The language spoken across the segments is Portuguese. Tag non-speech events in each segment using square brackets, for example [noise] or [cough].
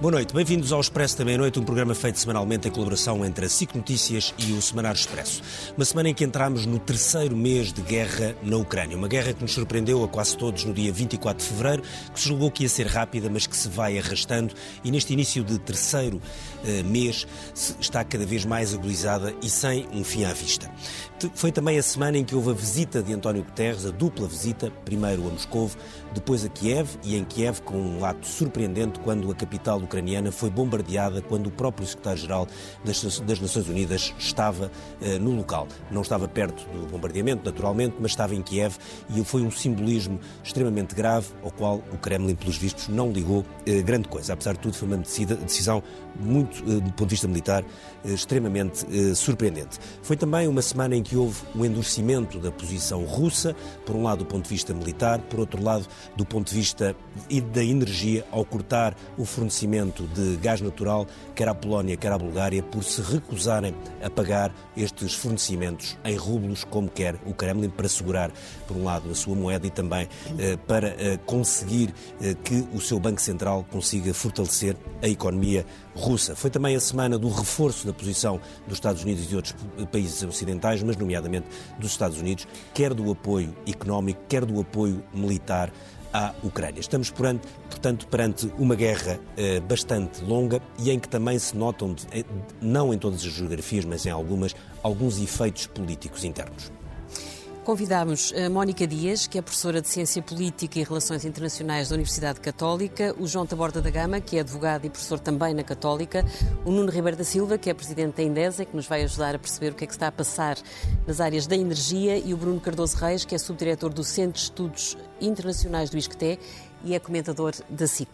Boa noite, bem-vindos ao Expresso da Meia-Noite, um programa feito semanalmente em colaboração entre a SIC Notícias e o Semanário Expresso. Uma semana em que entramos no terceiro mês de guerra na Ucrânia. Uma guerra que nos surpreendeu a quase todos no dia 24 de fevereiro, que se julgou que ia ser rápida, mas que se vai arrastando e neste início de terceiro eh, mês está cada vez mais agudizada e sem um fim à vista. Foi também a semana em que houve a visita de António Guterres, a dupla visita, primeiro a Moscou, depois a Kiev e em Kiev com um ato surpreendente quando a capital ucraniana foi bombardeada quando o próprio secretário-geral das, das, Nações Unidas estava eh, no local. Não estava perto do bombardeamento, naturalmente, mas estava em Kiev e foi um simbolismo extremamente grave ao qual o Kremlin, pelos vistos, não ligou eh, grande coisa. Apesar de tudo, foi uma decisão muito, eh, do ponto de vista militar, extremamente eh, surpreendente. Foi também uma semana em que houve um endurecimento da posição russa, por um lado do ponto de vista militar, por outro lado do ponto de vista da energia, ao cortar o fornecimento de gás natural, quer à Polónia, quer à Bulgária, por se recusarem a pagar estes fornecimentos em rublos, como quer o Kremlin, para segurar, por um lado, a sua moeda e também para conseguir que o seu Banco Central consiga fortalecer a economia russa. Foi também a semana do reforço da posição dos Estados Unidos e de outros países ocidentais, mas nomeadamente dos Estados Unidos, quer do apoio económico, quer do apoio militar à Ucrânia. Estamos, portanto, perante uma guerra eh, bastante longa e em que também se notam, eh, não em todas as geografias, mas em algumas, alguns efeitos políticos internos. Convidámos a Mónica Dias, que é professora de Ciência Política e Relações Internacionais da Universidade Católica, o João Taborda da Gama, que é advogado e professor também na Católica, o Nuno Ribeiro da Silva, que é presidente da Indesa, que nos vai ajudar a perceber o que é que está a passar nas áreas da energia, e o Bruno Cardoso Reis, que é subdiretor do Centro de Estudos Internacionais do ISCTE e é comentador da SIC.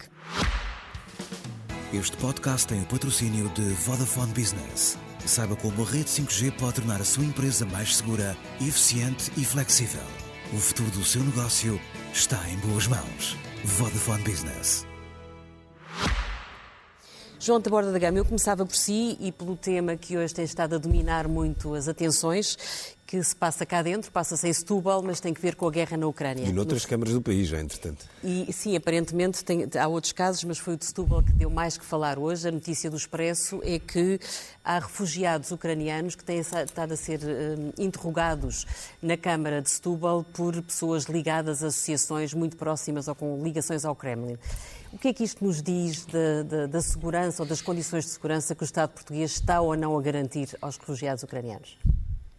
Este podcast tem o patrocínio de Vodafone Business. Saiba como a rede 5G pode tornar a sua empresa mais segura, eficiente e flexível. O futuro do seu negócio está em boas mãos. Vodafone Business. João Taborda da Gama, eu começava por si e pelo tema que hoje tem estado a dominar muito as atenções, que se passa cá dentro, passa-se em Setúbal, mas tem que ver com a guerra na Ucrânia. E noutras no... câmaras do país, já, entretanto. E, sim, aparentemente tem, há outros casos, mas foi o de Setúbal que deu mais que falar hoje. A notícia do Expresso é que há refugiados ucranianos que têm estado a ser uh, interrogados na Câmara de Setúbal por pessoas ligadas a associações muito próximas ou com ligações ao Kremlin. O que é que isto nos diz da, da, da segurança ou das condições de segurança que o Estado português está ou não a garantir aos refugiados ucranianos?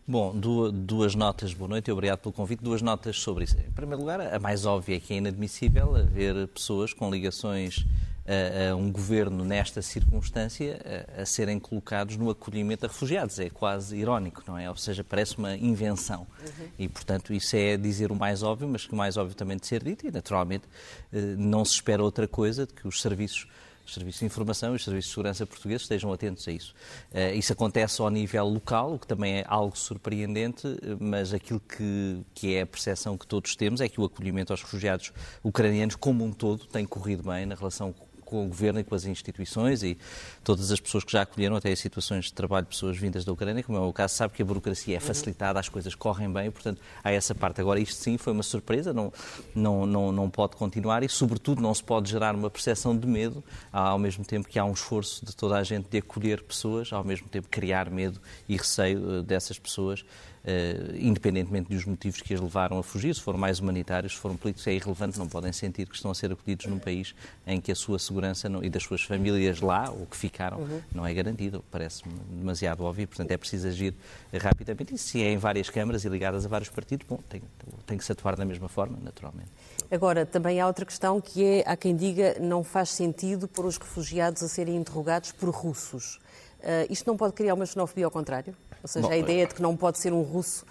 Bom, duas notas, boa noite e obrigado pelo convite. Duas notas sobre isso. Em primeiro lugar, a mais óbvia é que é inadmissível haver pessoas com ligações a, a um governo nesta circunstância a, a, serem colocados no acolhimento a refugiados. É quase irónico, não é? Ou seja, parece uma invenção. Uhum. E, portanto, isso é dizer o mais óbvio, mas que o mais óbvio também de ser dito e, naturalmente, eh, não se espera outra coisa de que os serviços os serviços de informação e os serviços de segurança portugueses estejam atentos a isso. Uh, isso acontece ao nível local, o que também é algo surpreendente, mas aquilo que, que é a percepção que todos temos é que o acolhimento aos refugiados ucranianos, como um todo, tem corrido bem na relação com o governo e com as instituições e todas as pessoas que já acolheram até as situações de trabalho de pessoas vindas da Ucrânia, como é o caso, sabe que a burocracia é facilitada, as coisas correm bem, portanto, há essa parte. Agora, isto sim foi uma surpresa, não, não, não, não pode continuar e, sobretudo, não se pode gerar uma percepção de medo, ao mesmo tempo que há um esforço de toda a gente de acolher pessoas, ao mesmo tempo criar medo e receio eh, dessas pessoas independentemente dos motivos que as levaram a fugir, se foram mais humanitários, se foram políticos, é irrelevante, não podem sentir que estão a ser acolhidos num país em que a sua segurança não, e das suas famílias lá, ou que ficaram, uhum. não é garantida. Parece-me demasiado óbvio, portanto é preciso agir rapidamente. E se é em várias câmaras e ligadas a vários partidos, bom, tem, tem que se atuar da mesma forma, naturalmente. Agora, também há outra questão que é, há quem diga, não faz sentido pôr os refugiados a serem interrogados por russos. Uh, isto não pode criar uma xenofobia ao contrário? Ou seja, Bom, a ideia de que não pode ser um russo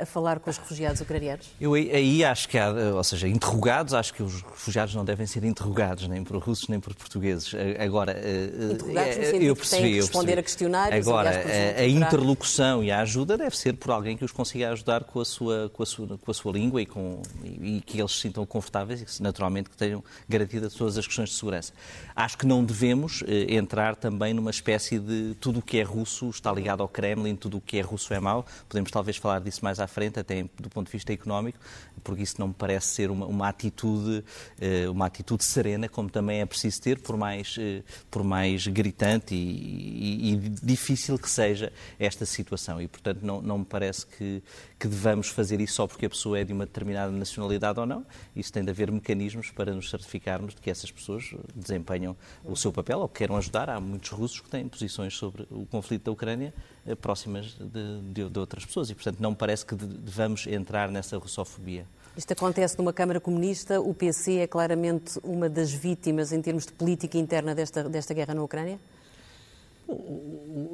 a, falar com os refugiados ucranianos? Eu aí acho que há, ou seja, interrogados, acho que os refugiados não devem ser interrogados, nem por russos nem por portugueses. Agora, eh, interrogados no eu percebi, têm que responder a questionários. Agora, a, a interlocução e a ajuda deve ser por alguém que os consiga ajudar com a sua, com a sua, com a sua língua e, com, e, e que eles se sintam confortáveis e que, naturalmente, que tenham garantidas todas as questões de segurança. Acho que não devemos eh, entrar também numa espécie de tudo o que é russo está ligado ao Kremlin, tudo o que é russo é mau. Podemos talvez falar disso mais à frente, até do ponto de vista económico, porque isso não me parece ser uma, uma atitude, uh, uma atitude serena, como também é preciso ter, por mais, uh, por mais gritante e, e, e, difícil que seja esta situação. E, portanto, não, não me parece que, que devamos fazer isso só porque a pessoa é de uma determinada nacionalidade ou não. Isso tem de haver mecanismos para nos certificarmos de que essas pessoas desempenham o seu papel ou queiram ajudar. Há muitos russos que têm posições sobre o conflito da Ucrânia eh, próximas de, de, de outras pessoas e, portanto, não me parece que devamos entrar nessa russofobia. Isto acontece numa Câmara Comunista. O PC é claramente uma das vítimas em termos de política interna desta, desta guerra na Ucrânia?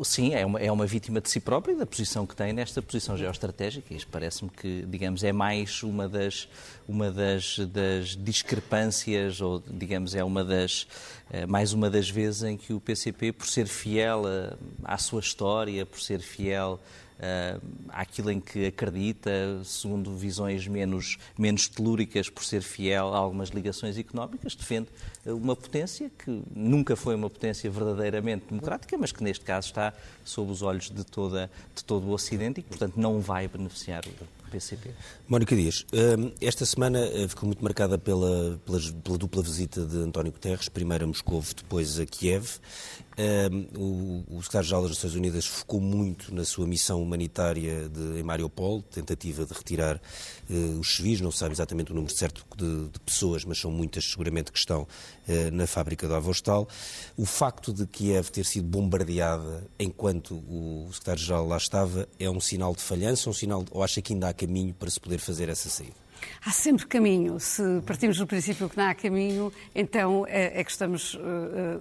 Sim, é uma, é uma vítima de si própria e da posição que tem nesta posição geoestratégica. Isto parece-me que, digamos, é mais uma das, uma das, das discrepâncias, ou, digamos, é uma das, é mais uma das vezes em que o PCP, por ser fiel à sua história, por ser fiel uh, àquilo em que acredita, segundo visões menos, menos telúricas, por ser fiel a algumas ligações económicas, defende uma potência que nunca foi uma potência verdadeiramente democrática, mas que neste caso está sob os olhos de, toda, de todo o Ocidente e que, portanto, não vai beneficiar o PCP. Mónica Dias, hum, esta semana eh, ficou muito marcada pela, pela, pela dupla visita de António Guterres, primeiro a Moscou, depois a Kiev. Um, o, o secretário-geral das Nações Unidas focou muito na sua missão humanitária de, em Mariupol, tentativa de retirar uh, os civis, não sabe exatamente o número certo de, de pessoas, mas são muitas seguramente que estão uh, na fábrica do Avostal. O facto de Kiev ter sido bombardeada enquanto o secretário-geral lá estava é um sinal de falhança, um sinal, ou acha que ainda há caminho para se poder fazer essa saída? Há sempre caminho. Se partimos do princípio que não há caminho, então é, é que estamos uh,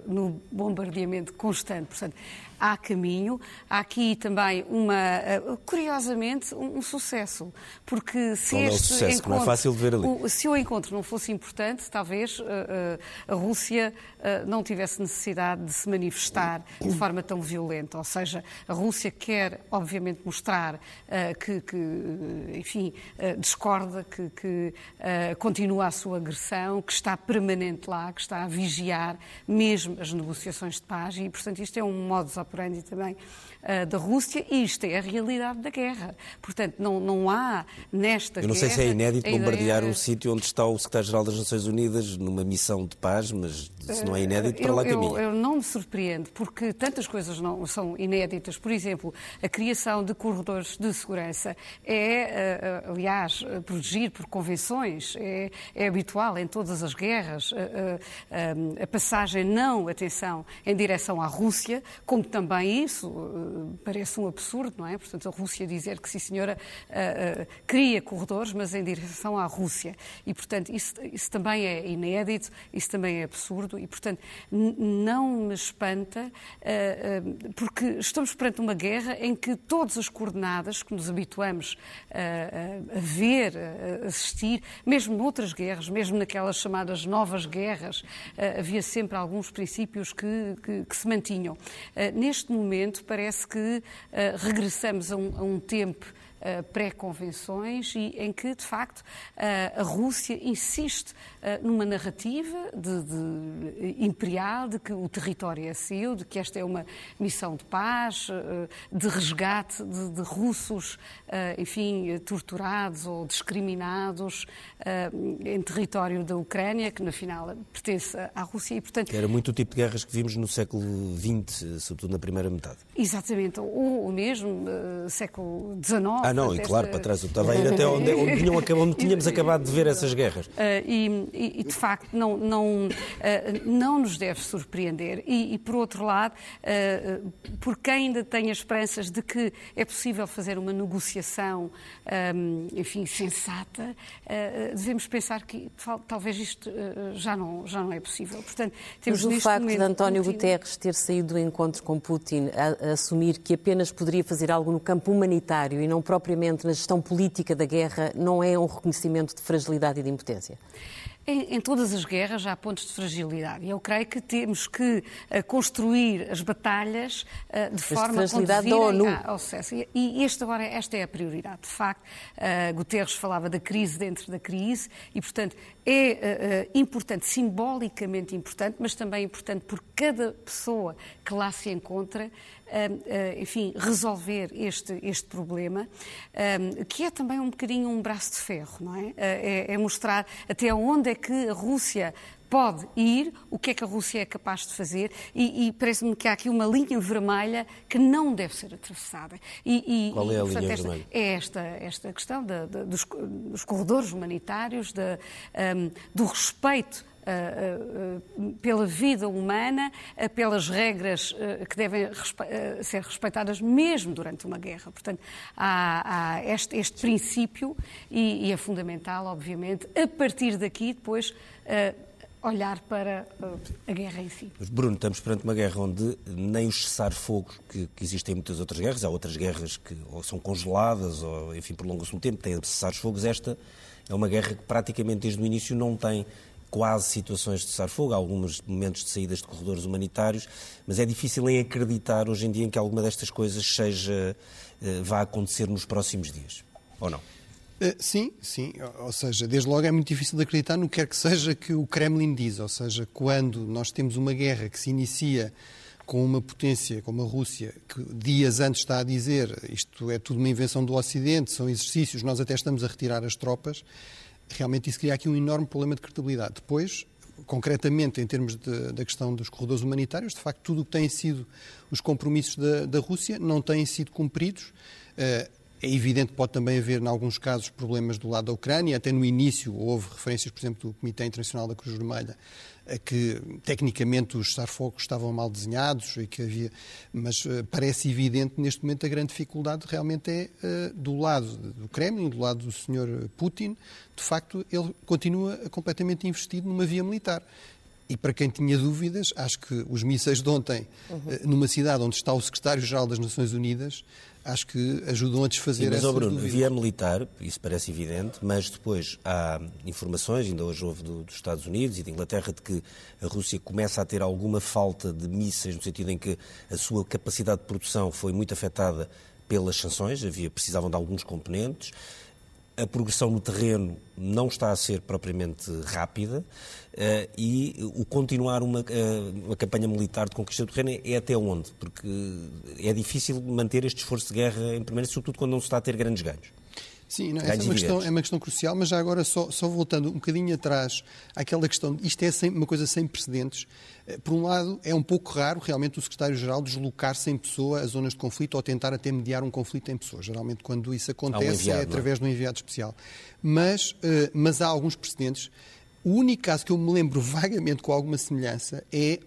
no bombardeamento constante. Portanto, há caminho. Há aqui também uma, eh, curiosamente, um, um sucesso, porque se Qual este é o sucesso? encontro, não é fácil de ver ali. O, se o encontro não fosse importante, talvez uh, a Rússia uh, não tivesse necessidade de se manifestar de forma tão violenta. Ou seja, a Rússia quer, obviamente, mostrar uh, que, que, enfim, discorda, que, que continua a sua agressão, que está permanente lá, que está a vigiar mesmo as negociações de paz e, portanto, isto é um modo operandi também uh, da Rússia e isto é a realidade da guerra. Portanto, não, não há nesta Eu não guerra, sei se é inédito bombardear ideia... um sítio onde está o secretário-geral das Nações Unidas numa missão de paz, mas se não é inédito, para eu, lá caminha. Eu, eu não me surpreendo, porque tantas coisas não são inéditas. Por exemplo, a criação de corredores de segurança é, uh, aliás, protegido por convenções, é, é, habitual em todas as guerras. a passagem, não, atenção, em direção à Rússia, como também isso uh, parece um absurdo, não é? Portanto, a Rússia dizer que, sim, senhora, uh, uh, cria corredores, mas em direção à Rússia. E, portanto, isso, isso também é inédito, isso também é absurdo e, portanto, não me espanta, porque estamos perante uma guerra em que todas as coordenadas que nos habituamos a ver, a assistir, mesmo noutras guerras, mesmo naquelas chamadas novas guerras, havia sempre alguns princípios que, que, que se mantinham. Neste momento, parece que uh, regressamos a um, a um tempo pré-convenções e em que, de facto, uh, a Rússia insiste uh, numa narrativa de, de, imperial de que o território é seu, de que esta é uma missão de paz, de resgate de, de russos, enfim, torturados ou discriminados em território da Ucrânia, que, na final, pertence à Rússia. E, portanto, Era muito o tipo de guerras que vimos no século XX, sobretudo na primeira metade. Exatamente, ou mesmo século XIX. Não, e claro, para trás. Eu estava a ir até onde, onde, tinham, [laughs] onde tínhamos acabado de ver essas guerras. Uh, e, e, de facto, não, não, uh, não nos deve surpreender. E, e por outro lado, uh, por quem ainda tem as esperanças de que é possível fazer uma negociação, um, enfim, sensata, devemos pensar que talvez isto já, não, já não é possível. Portanto, temos Mas o facto de António Guterres ter saído do encontro com Putin a, a assumir que apenas poderia fazer algo no campo humanitário e não propriamente propriamente na gestão política da guerra não é um reconhecimento de fragilidade e de impotência? Em, em, todas as guerras há pontos de fragilidade. Eu creio que temos que uh, construir as batalhas uh, de forma a conduzirem ao sucesso. E, e este agora, esta é a prioridade. De facto, uh, Guterres falava da crise dentro da crise e, portanto, é importante, simbolicamente importante, mas também importante por cada pessoa que lá se encontra, enfim, resolver este, este problema, que é também um bocadinho um braço de ferro, não é? É, é mostrar até onde é que a Rússia pode ir, o que é que a Rússia é capaz de fazer, e, e parece-me que há aqui uma linha vermelha que não deve ser atravessada. E, e, Qual é a portanto, linha esta, vermelha? É esta, esta questão dos, dos, corredores humanitários, um, do respeito Uh, uh, pela vida humana, uh, pelas regras que devem respe ser respeitadas mesmo durante uma guerra. Portanto, há, há este, este, princípio e, e, é fundamental, obviamente, a partir daqui depois olhar para uh, a guerra em si. Bruno, estamos perante uma guerra onde nem os cessar-fogos que, que, existem em muitas outras guerras, há outras guerras que são congeladas ou, enfim, prolongam-se um tempo, têm cessar-fogos. Esta é uma guerra que praticamente desde o início não tem quase situações de cessar-fogo, há alguns momentos de saídas de corredores humanitários, mas é difícil em acreditar hoje em dia em que alguma destas coisas seja, uh, vá acontecer nos próximos dias, ou não? Eh, sim, sim. Ou seja, desde logo é muito difícil de acreditar no que quer que seja que o Kremlin diz. Ou seja, quando nós temos uma guerra que se inicia com uma potência como a Rússia, que dias antes está a dizer isto é tudo uma invenção do Ocidente, são exercícios, nós até estamos a retirar as tropas, realmente isso cria aqui um enorme problema de credibilidade. Depois, concretamente, em termos de, da questão dos corredores humanitários, de facto, tudo o que têm sido os compromissos da, da Rússia não têm sido cumpridos. Uh, é evidente que pode também haver, em alguns casos, problemas do lado da Ucrânia. Até no início houve referências, por exemplo, do Comitê Internacional da Cruz Vermelha, a que tecnicamente os sarfocos estavam mal desenhados e que havia. Mas uh, parece evidente neste momento a grande dificuldade realmente é uh, do lado do Kremlin, do lado do Sr. Putin. De facto, ele continua completamente investido numa via militar. E para quem tinha dúvidas, acho que os mísseis de ontem, uhum. numa cidade onde está o secretário-geral das Nações Unidas, acho que ajudam a desfazer Sim, mas, essas Bruno, via militar, isso parece evidente, mas depois há informações, ainda hoje houve do, dos Estados Unidos e da Inglaterra, de que a Rússia começa a ter alguma falta de mísseis, no sentido em que a sua capacidade de produção foi muito afetada pelas sanções, havia, precisavam de alguns componentes a progressão no terreno não está a ser propriamente rápida uh, e o continuar uma, uh, uma, campanha militar de conquista do terreno é, é, até onde? Porque é difícil manter este esforço de guerra em primeiro, sobretudo quando não se está a ter grandes ganhos. Sim, não, essa é uma, questão, é uma questão crucial, mas já agora só, só voltando um bocadinho atrás àquela questão, isto é sem, uma coisa sem precedentes. Eh, por um lado, é um pouco raro realmente o secretário-geral deslocar-se em pessoa a zonas de conflito ou tentar até mediar um conflito em pessoa. Geralmente, quando isso acontece, um enviado, é através de um enviado especial. Mas, uh, mas há alguns precedentes. O único caso que eu me lembro [laughs] vagamente com alguma semelhança é eh,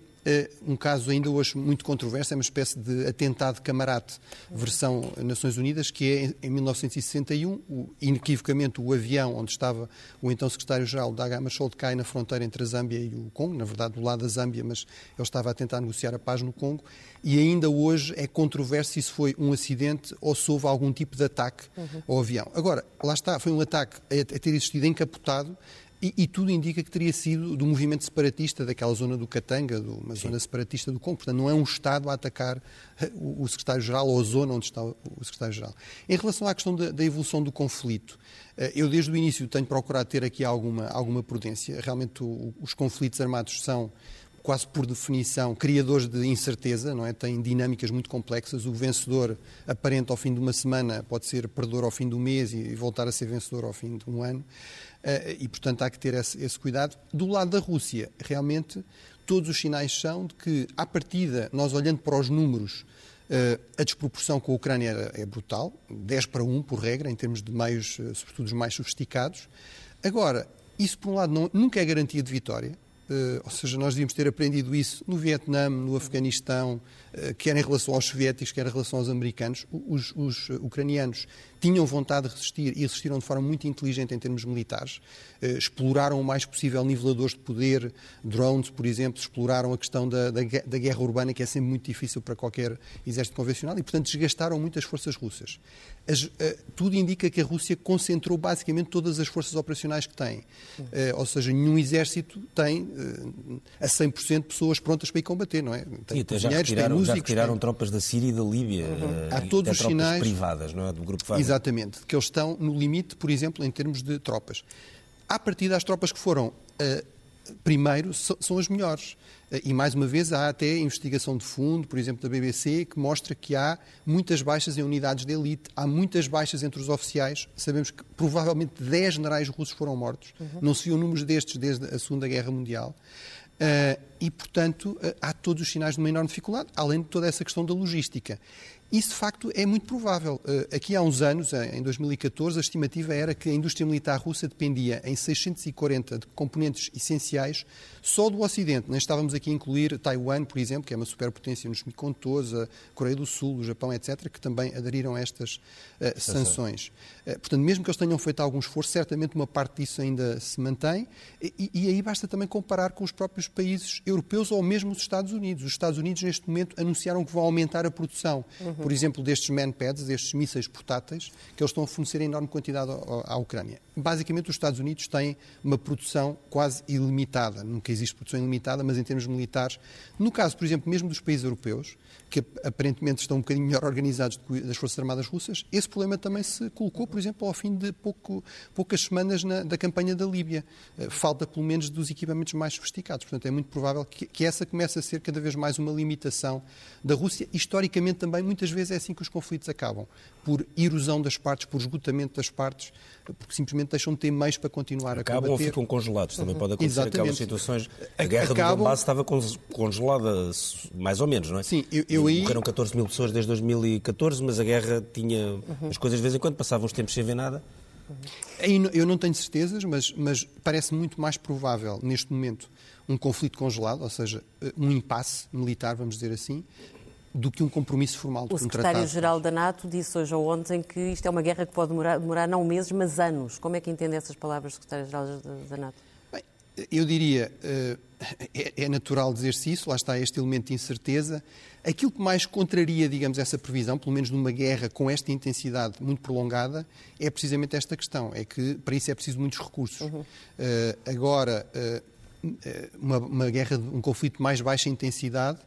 um caso ainda hoje muito controverso, é uma espécie de atentado camarate versão Nações Unidas, que é em 1961, o, inequivocamente o avião onde estava o então secretário-geral da Hammarskjöld cai na fronteira entre a Zâmbia e o Congo, na verdade do lado da Zâmbia, mas ele estava a tentar negociar a paz no Congo, e ainda hoje é controverso se isso foi um acidente ou se houve algum tipo de ataque uhum. ao avião. Agora, lá está, foi um ataque a ter existido encapotado, e, e, tudo indica que teria sido do movimento separatista daquela zona do Katanga, do, uma Sim. zona separatista do Congo. Portanto, não é um Estado a atacar eh, o, o secretário-geral ou a zona onde está o, o secretário-geral. Em relação à questão da, da, evolução do conflito, eh, eu desde o início tenho procurado ter aqui alguma, alguma prudência. Realmente o, os conflitos armados são quase por definição, criadores de incerteza, não é? Têm dinâmicas muito complexas. O vencedor aparente ao fim de uma semana pode ser perdedor ao fim do mês e voltar a ser vencedor ao fim de um ano. Eh, e, portanto, há que ter esse, esse cuidado. Do lado da Rússia, realmente, todos os sinais são de que, à partida, nós olhando para os números, eh, a desproporção com a Ucrânia é brutal, 10 para 1 por regra, em termos de meios, eh, sobretudo os mais sofisticados. Agora, isso por um lado não, nunca é garantia de vitória, ou seja, nós devíamos ter aprendido isso no Vietnã, no Afeganistão, uh, quer em relação aos soviéticos, quer em relação aos americanos. Os, os uh, ucranianos tinham vontade de resistir e resistiram de forma muito inteligente em termos militares. exploraram o mais possível niveladores de poder, drones, por exemplo, exploraram a questão da, da, da, guerra urbana, que é sempre muito difícil para qualquer exército convencional, e, portanto, desgastaram muitas forças russas. As, tudo indica que a Rússia concentrou basicamente todas as forças operacionais que tem. ou seja, nenhum exército tem uh, a 100% pessoas prontas para ir combater, não é? Tem Sim, já retiraram, músicos, já retiraram tem... tropas da Síria e da Líbia. Uhum. Há todos os sinais privadas, não é? Do grupo Wagner. Exatamente, que eles estão no limite, por exemplo, em termos de tropas. À partida, as tropas que foram uh, primeiro, são as melhores. E, mais uma vez, há até investigação de fundo, por exemplo, da BBC, que mostra que há muitas baixas em unidades de elite, há muitas baixas entre os oficiais. Sabemos que provavelmente 10 generais russos foram mortos. Uhum. Não se viu números destes desde a Segunda Guerra Mundial. Uh, e, portanto, uh, há todos os sinais de uma enorme dificuldade, além de toda essa questão da logística. Isso, de facto, é muito provável. Eh, aqui há uns anos, em 2014, a estimativa era que a indústria militar russa dependia em 640 de componentes essenciais só do Ocidente. Nem estávamos aqui a incluir Taiwan, por exemplo, que é uma superpotência nos semicondutores, a Coreia do Sul, o Japão, etc., que também aderiram a estas uh, sanções. Uh, portanto, mesmo que eles tenham feito algum esforço, certamente uma parte disso ainda se mantém. E, e aí basta também comparar com os próprios países europeus ou mesmo os Estados Unidos. Os Estados Unidos, neste momento, anunciaram que vão aumentar a produção. Uhum por exemplo, destes manpads, destes mísseis portáteis, que eles estão a fornecer em enorme quantidade à Ucrânia. Basicamente, os Estados Unidos têm uma produção quase ilimitada. Nunca existe produção ilimitada, mas em termos militares. No caso, por exemplo, mesmo dos países europeus, que aparentemente estão um bocadinho melhor organizados das Forças Armadas Russas, esse problema também se colocou, por exemplo, ao fim de pouco, poucas semanas na, da campanha da Líbia. Eh, falta, pelo menos, dos equipamentos mais sofisticados. Portanto, é muito provável que, que essa comece a ser cada vez mais uma limitação da Rússia. Historicamente, também, muitas vezes é assim que os conflitos acabam por erosão das partes, por esgotamento das partes, porque simplesmente deixam de ter meios para continuar Acabam a combater. ou ficam congelados. Também pode acontecer Exatamente. aquelas situações. A guerra Acabam... do Donbass estava congelada, mais ou menos, não é? Sim, eu, eu aí... Morreram 14 mil pessoas desde 2014, mas a guerra tinha... Uhum. As coisas de vez em quando passavam os tempos sem ver nada. Eu não tenho certezas, mas, mas parece muito mais provável, neste momento, um conflito congelado, ou seja, um impasse militar, vamos dizer assim, do que um compromisso formal. O secretário-geral da NATO disse hoje ou ontem que isto é uma guerra que pode demorar, demorar não meses, mas anos. Como é que entende essas palavras secretário-geral da NATO? Bem, eu diria, eh, é, é natural dizer-se isso, lá está este elemento de incerteza. Aquilo que mais contraria, digamos, essa previsão, pelo menos numa guerra com esta intensidade muito prolongada, é precisamente esta questão, é que para isso é preciso muitos recursos. Uhum. Uh, agora, uh, uma, uma, guerra, um conflito de mais baixa intensidade,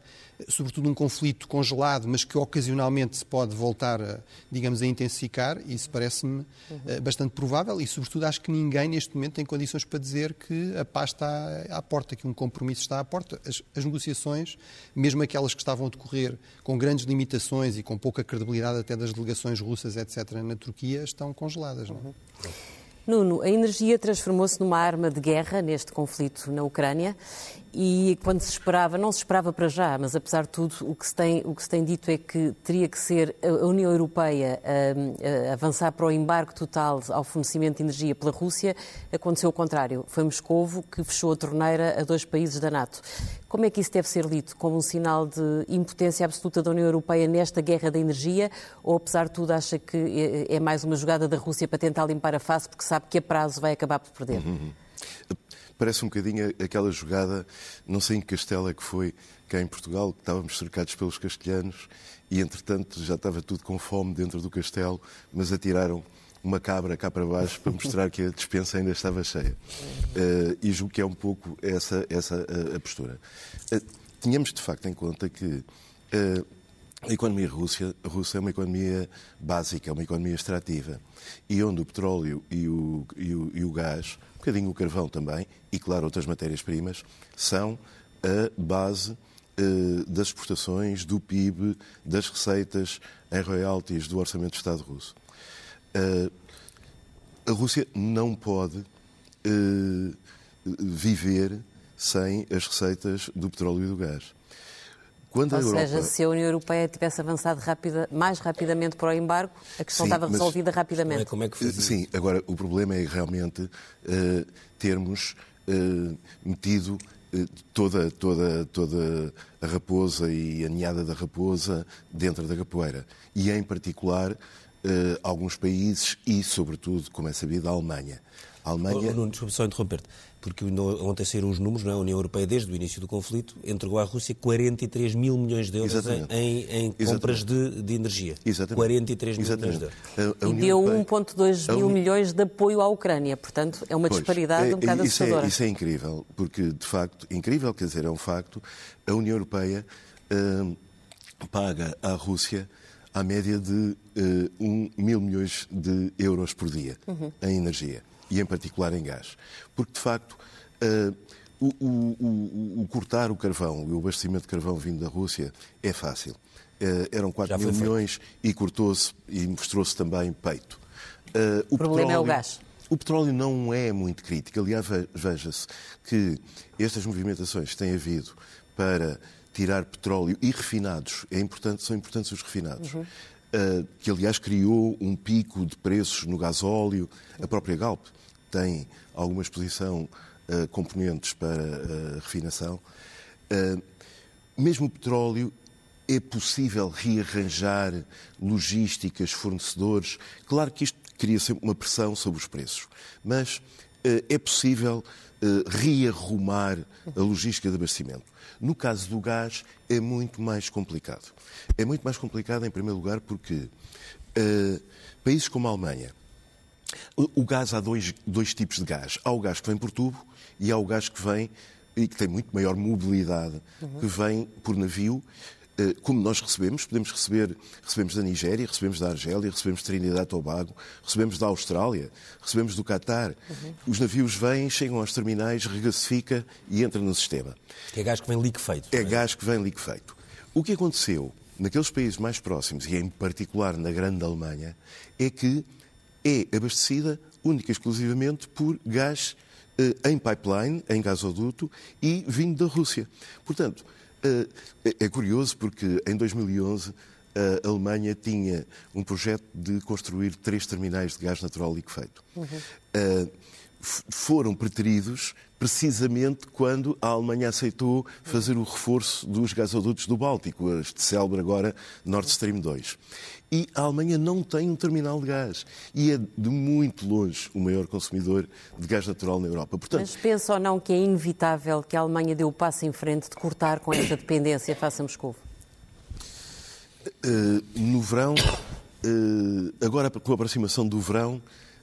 sobretudo um conflito congelado, mas que ocasionalmente se pode voltar, a, digamos, a intensificar, isso parece-me uhum. bastante provável e, sobretudo, acho que ninguém neste momento tem condições para dizer que a paz está à porta, que um compromisso está à porta. As, as negociações, mesmo aquelas que estavam a decorrer com grandes limitações e com pouca credibilidade até das delegações russas, etc., na Turquia, estão congeladas. Não? É? Uhum. Nuno, a energia transformou-se numa arma de guerra neste conflito na Ucrânia e quando se esperava, não se esperava para já, mas apesar de tudo, o que se tem, o que se tem dito é que teria que ser a União Europeia a, a avançar para o embarque total ao fornecimento de energia pela Rússia. Aconteceu o contrário. Foi Moscovo que fechou a torneira a dois países da NATO. Como é que isso deve ser lido? Como um sinal de impotência absoluta da União Europeia nesta guerra da energia? Ou, apesar de tudo, acha que é, é mais uma jogada da Rússia para tentar limpar a face porque sabe que a prazo vai acabar por perder? Uhum parece um bocadinho aquela jogada, não sei em que castelo é que foi, cá em Portugal, que estávamos cercados pelos castelhanos e, entretanto, já estava tudo com fome dentro do castelo, mas atiraram uma cabra cá para baixo para mostrar que a dispensa ainda estava cheia. Uh, e julgo que é um pouco essa, essa a, a postura. Uh, tínhamos, de facto, em conta que uh, a economia russa, russa é uma economia básica, é uma economia extrativa, e onde o petróleo e o, e o, e o gás bocadinho o carvão também, e claro, outras matérias-primas, são a base uh, das exportações, do PIB, das receitas em royalties do Orçamento de Estado russo. Uh, a Rússia não pode uh, viver sem as receitas do petróleo e do gás. Quando Ou Europa... seja, se a União Europeia tivesse avançado rapida, mais rapidamente para o embargo, a questão Sim, estava resolvida rapidamente. Como é que fazia? Sim, agora o problema é realmente uh, termos uh, metido uh, toda, toda, toda a raposa e a ninhada da raposa dentro da capoeira. E em particular alguns países e, sobretudo, como é sabido, a Alemanha. A Alemanha... Oh, Nuno, desculpe só interromper-te porque ontem saíram os números, não é? a União Europeia, desde o início do conflito, entregou à Rússia 43 mil milhões de euros em, em, compras de, de, energia. Exatamente. 43 mil Exatamente. milhões de euros. A, a e deu 1,2 mil milhões de apoio à Ucrânia. Portanto, é uma pois, disparidade é, um bocado isso é- assustadora. É, isso é incrível, porque, de facto, incrível, quer dizer, é um facto, a União Europeia hum, paga à Rússia à média de uh, um mil milhões de euros por dia uhum. em energia e, em particular, em gás. Porque, de facto, uh, o, o, o, o, cortar o carvão e o abastecimento de carvão vindo da Rússia é fácil. Uh, eram 4 mil milhões e cortou-se e mostrou-se também peito. Uh, o, problema petróleo, é o gás. O petróleo não é muito crítico. Aliás, veja-se que estas movimentações têm havido para tirar petróleo e refinados. É importante, são importantes os refinados. Uhum. Uh, que, aliás, criou um pico de preços no gasóleo. A própria Galp tem alguma exposição uh, componentes para uh, refinação. Uh, mesmo o petróleo é possível rearranjar logísticas, fornecedores. Claro que isto cria sempre uma pressão sobre os preços, mas é possível rearrumar a logística de abastecimento. No caso do gás, é muito mais complicado. É muito mais complicado, em primeiro lugar, porque países como a Alemanha, o, gás, há dois, dois tipos de gás. Há o gás que vem por tubo e há o gás que vem e que tem muito maior mobilidade, uhum. que vem por navio, eh, como nós recebemos, podemos receber, recebemos da Nigéria, recebemos da Argélia, recebemos de Trinidad e Tobago, recebemos da Austrália, recebemos do Qatar. Uhum. Os navios vêm, chegam aos terminais, regasifica e entra no sistema. É gás que vem liquefeito. É, é gás que vem liquefeito. O que aconteceu naqueles países mais próximos, e em particular na grande Alemanha, é que é abastecida única e exclusivamente por gás eh, em pipeline, em gasoduto e vindo da Rússia. Portanto, eh, é curioso porque em 2011 a Alemanha tinha um projeto de construir três terminais de gás natural liquefeito. Uhum. Uh, foram preteridos precisamente quando a Alemanha aceitou fazer o reforço dos gasodutos do Báltico, este célebre agora Nord Stream 2. E a Alemanha não tem um terminal de gás e é de muito longe o maior consumidor de gás natural na Europa. Portanto, Mas pensa ou não que é inevitável que a Alemanha dê o passo em frente de cortar com esta dependência face a Moscou? Uh, no verão, uh, agora com a aproximação do verão,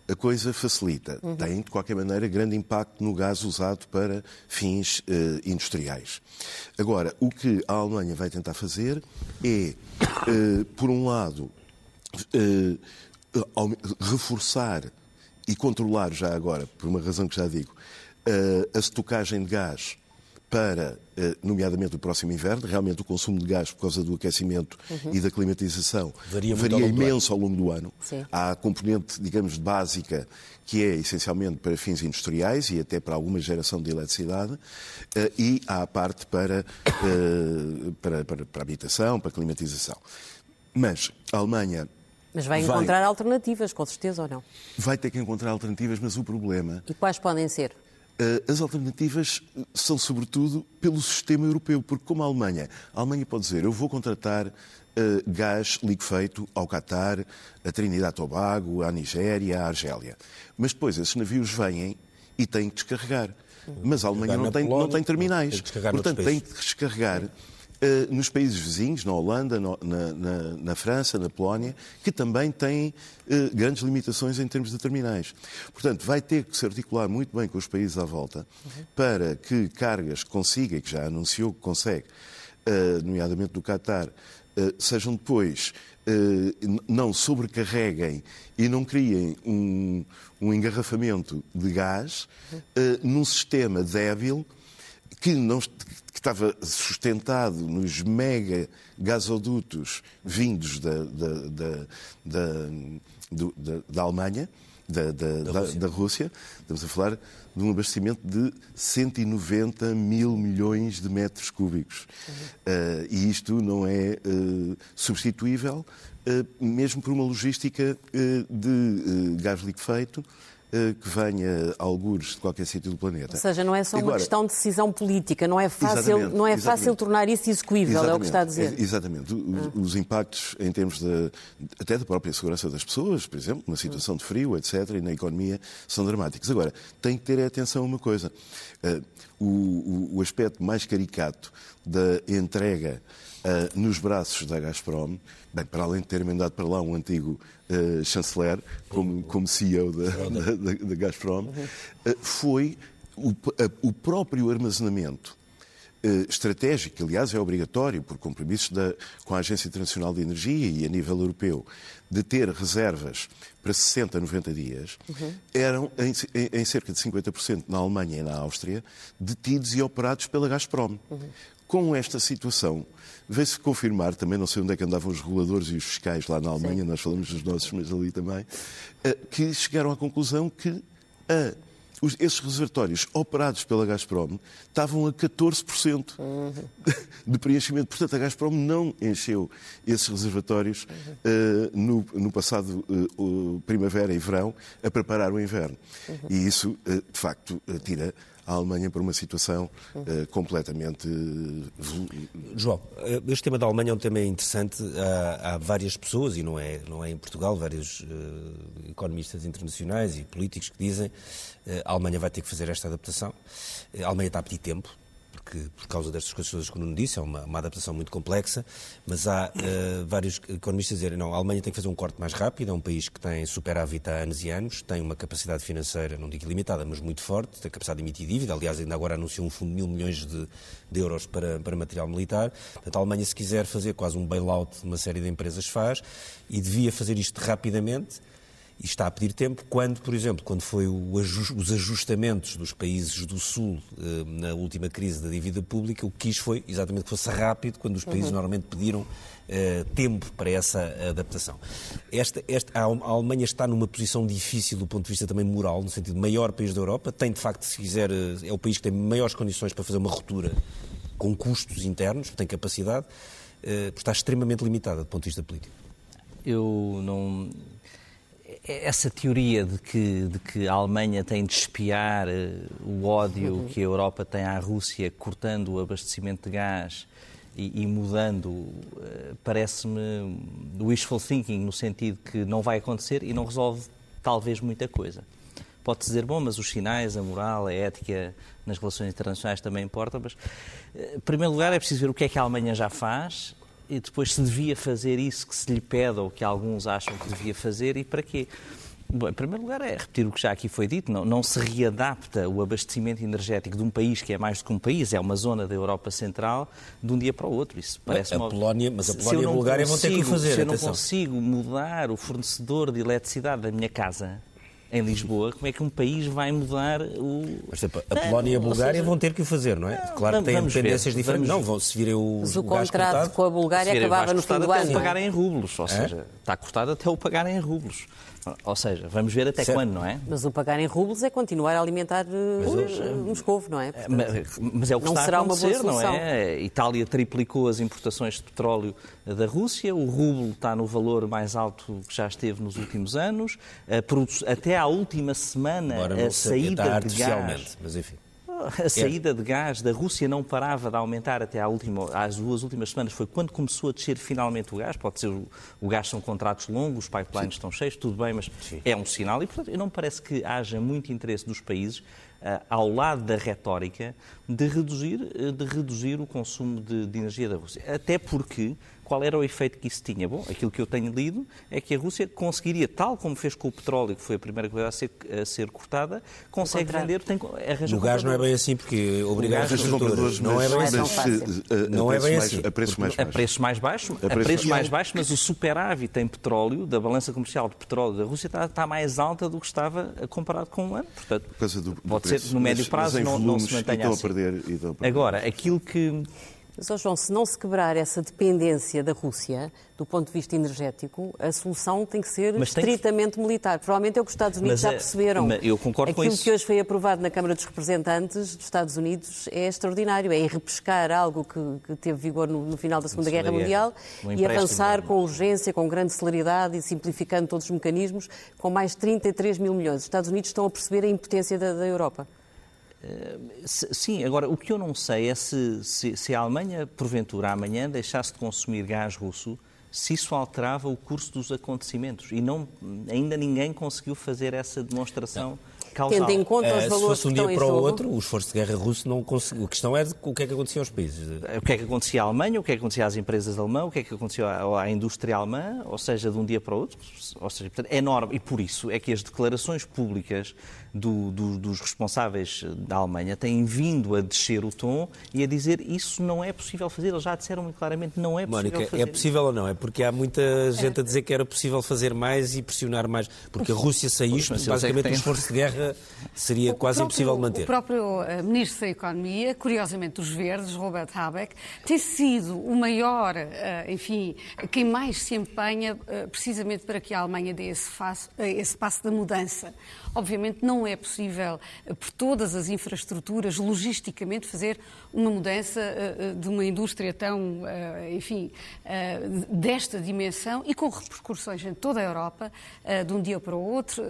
a coisa facilita. Uhum. Tem, de qualquer maneira, grande impacto no gás usado para fins uh, industriais. Agora, o que a Alemanha vai tentar fazer é, uh, por um lado, uh, reforçar e controlar já agora, por uma razão que já digo, a estocagem de gás para, eh, nomeadamente, o próximo inverno. Realmente o consumo de gás, por causa do aquecimento uhum. e da climatização, varia, varia ao imenso ao longo do ano. Sim. Há a componente, digamos, básica, que é essencialmente para fins industriais e até para alguma geração de eletricidade, eh, e há a parte para, eh, para, para, para habitação, para climatização. Mas a Alemanha mas vai encontrar vai... alternativas, com certeza ou não? Vai ter que encontrar alternativas, mas o problema. E quais podem ser? Eh, as alternativas são, sobretudo, pelo sistema europeu, porque, como a Alemanha, a Alemanha pode dizer: eu vou contratar uh, gás liquefeito ao Qatar, a Trinidad Tobago, à Nigéria, à Argélia. Mas depois esses navios vêm e têm que descarregar. Mas a Alemanha não tem, Polónia, não tem terminais. Tem Portanto, tem que descarregar nos países vizinhos, na Holanda, na, na, na, França, na Polónia, que também têm uh, grandes limitações em termos de terminais. Portanto, vai ter que se articular muito bem com os países à volta para que cargas consiga, e que já anunciou que consegue, uh, nomeadamente do Qatar, sejam depois não sobrecarreguem e não criem um, um engarrafamento de gás uhum. num sistema débil que não, que estava sustentado nos mega gasodutos vindos da, da, da, da, da Alemanha, da, da, da, Rússia. da, Rússia. Estamos a falar de um abastecimento de 190 mil milhões de metros cúbicos. Uhum. Uh, e isto não é uh, substituível, uh, mesmo por uma logística de gás liquefeito que venha a algures de qualquer sítio do planeta. Ou seja, não é só Agora, uma questão de decisão política, não é fácil, não é fácil tornar isso execuível, é o que está a dizer. Exatamente. Os, ah. os impactos em termos de, até da própria segurança das pessoas, por exemplo, na situação de frio, etc., e na economia, são dramáticos. Agora, tem que ter atenção a uma coisa. Uh, o, o, aspecto mais caricato da entrega uh, nos braços da Gazprom, bem, para além de ter mandado para lá um antigo uh, chanceler, como, como CEO da, da, da, da Gazprom, uh, foi o, o, próprio armazenamento estratégico, que aliás é obrigatório por compromissos da, com a Agência Internacional de Energia e a nível europeu, de ter reservas para 60, 90 dias, uhum. eram em, em, cerca de 50% na Alemanha e na Áustria detidos e operados pela Gazprom. Uhum. Com esta situação, veio-se confirmar, também não sei onde é que andavam os reguladores e os fiscais lá na Alemanha, Sim. nós falamos dos nossos, mas ali também, eh, que chegaram à conclusão que a os, esses reservatórios operados pela Gazprom estavam a 14% uhum. [laughs] de preenchimento. Portanto, a Gazprom não encheu esses reservatórios uh, no, no, passado uh, primavera e verão a preparar o inverno. Uhum. E isso, uh, de facto, tira a Alemanha para uma situação uh, completamente. João, este tema da Alemanha é um tema interessante. Há, há várias pessoas, e não é, não é em Portugal, vários uh, economistas internacionais e políticos que dizem uh, a Alemanha vai ter que fazer esta adaptação. A Alemanha está a pedir tempo, porque, por causa destas coisas que o Nuno disse, é uma, uma adaptação muito complexa, mas há uh, vários economistas a dizerem não, a Alemanha tem que fazer um corte mais rápido, é um país que tem superávit há anos e anos, tem uma capacidade financeira, não digo limitada, mas muito forte, tem capacidade de emitir dívida, aliás, ainda agora anunciou um fundo de mil milhões de, de euros para, para material militar. Portanto, a Alemanha, se quiser fazer quase um bailout de uma série de empresas, faz, e devia fazer isto rapidamente, e está a pedir tempo, quando, por exemplo, quando foi os ajustamentos dos países do Sul eh, na última crise da dívida pública, o que quis foi exatamente que fosse rápido, quando os países uhum. normalmente pediram uh, tempo para essa adaptação. Esta, esta, a Alemanha está numa posição difícil do ponto de vista também moral, no sentido de maior país da Europa, tem de facto, se quiser, eh, é o país que tem maiores condições para fazer uma ruptura com custos internos, tem capacidade, uh, está extremamente limitada do ponto de vista político. Eu não essa teoria de que, de que a Alemanha tem de espiar eh, o ódio uhum. que a Europa tem à Rússia, cortando o abastecimento de gás e, e mudando, eh, parece-me wishful thinking, no sentido que não vai acontecer e não resolve talvez muita coisa. Pode-se dizer, bom, mas os sinais, a moral, a ética nas relações internacionais também importam, mas, eh, em primeiro lugar, é preciso ver o que é que a Alemanha já faz e depois se devia fazer isso que se lhe pede ou que alguns acham que devia fazer e para quê? Bom, em primeiro lugar, é repetir o que já aqui foi dito, não, não se readapta o abastecimento energético de um país que é mais do que um país, é uma zona da Europa Central, de um dia para o outro. Isso parece a Polónia, Mas a Polónia e a Bulgária consigo, vão ter que fazer. Se eu não consigo mudar o fornecedor de eletricidade da minha casa, em Lisboa, como é que um país vai mudar o. Mas, a Polónia e a Bulgária seja, vão ter que o fazer, não é? Claro que têm dependências ver, diferentes. Vamos... Não, vão, se virem o. Mas o, o contrato com a Bulgária acabava no fim do ano. Até o pagar em rublos, ou é? seja, está cortado até o pagar em rublos. Ou seja, vamos ver até certo. quando, não é? Mas o pagar em rublos é continuar a alimentar uh, Moscovo, não é? Portanto, mas, mas, é o que não está será a acontecer, não é? A Itália triplicou as importações de petróleo da Rússia, o rublo está no valor mais alto que já esteve nos últimos anos, até à última semana a saída de gás... Mas enfim. A saída de gás da Rússia não parava de aumentar até à última, às duas últimas semanas. Foi quando começou a descer finalmente o gás. Pode ser o, o gás são contratos longos, os pipelines Sim. estão cheios, tudo bem, mas Sim. é um sinal. E, portanto, não me parece que haja muito interesse dos países, uh, ao lado da retórica, de reduzir, de reduzir o consumo de, de energia da Rússia. Até porque qual era o efeito que isso tinha? Bom, aquilo que eu tenho lido é que a Rússia conseguiria, tal como fez com o petróleo, que foi a primeira coisa a ser, a ser cortada, consegue vender, tem, arranja No gás não é bem assim, porque obrigar os compradores não é bem assim. Não é bem assim. A preços mais baixos. A preços mais baixos, a preços mais baixos, mas o superávit em petróleo, da balança comercial de petróleo da Rússia, está, está mais alta do que estava comparado com um ano. Portanto, do, pode ser no médio prazo não, não se mantenha assim. Perder, Agora, aquilo que mas, João, se não se quebrar essa dependência da Rússia, do ponto de vista energético, a solução tem que ser mas estritamente que... militar. Provavelmente é o que os Estados Unidos mas, já é- perceberam. eu concordo Aquilo com isso. que hoje foi aprovado na Câmara dos Representantes dos Estados Unidos é extraordinário. É repescar algo que, que teve vigor no, no, final da Segunda Guerra Mundial um e avançar com urgência, com grande celeridade e simplificando todos os mecanismos, com mais 33 mil milhões. Os Estados Unidos estão a perceber a impotência da, da Europa. Sim, agora o que eu não sei é se, se, se, a Alemanha, porventura, amanhã deixasse de consumir gás russo, se isso alterava o curso dos acontecimentos. E não, ainda ninguém conseguiu fazer essa demonstração. Não causal. Tendo em conta os valores Se fosse um dia para o outro, o esforço de guerra russo não conseguiu. A questão é de, o que é que acontecia aos países. O que é que acontecia à Alemanha, o que é que acontecia às empresas alemãs, o que é que acontecia à, indústria alemã, ou seja, de um dia para o outro. Ou seja, portanto, é enorme. E por isso é que as declarações públicas do, do, dos responsáveis da Alemanha têm vindo a descer o tom e a dizer isso não é possível fazer. Eles já disseram muito claramente não é possível Mónica, fazer. é possível ou não? É porque há muita gente a dizer que era possível fazer mais e pressionar mais. Porque a Rússia sem isto, basicamente o esforço de guerra seria o quase próprio, impossível manter. O próprio uh, Ministro da Economia, curiosamente dos Verdes, Robert Habeck, tem sido o maior, uh, enfim, quem mais se empenha uh, precisamente para que a Alemanha dê esse, faço, esse passo da mudança. Obviamente não é possível, por todas as infraestruturas, logisticamente, fazer uma mudança de uma indústria tão, enfim, desta dimensão e com repercussões em toda a Europa, de um dia para o outro,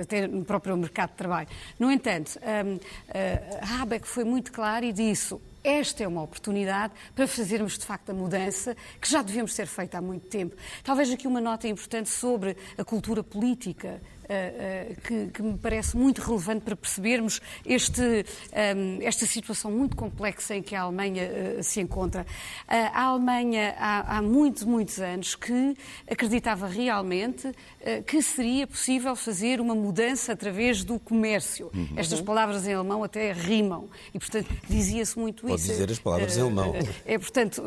até no próprio mercado de trabalho. No entanto, Habeck foi muito claro e disse esta é uma oportunidade para fazermos de facto a mudança que já devemos ter feita há muito tempo. Talvez aqui uma nota importante sobre a cultura política que, que, me parece muito relevante para percebermos este, um, esta situação muito complexa em que a Alemanha uh, se encontra. a Alemanha, há, há, muitos, muitos anos, que acreditava realmente que seria possível fazer uma mudança através do comércio. Uhum. Estas palavras em alemão até rimam e, portanto, dizia-se muito Pode isso. Pode dizer as palavras em alemão. É, portanto,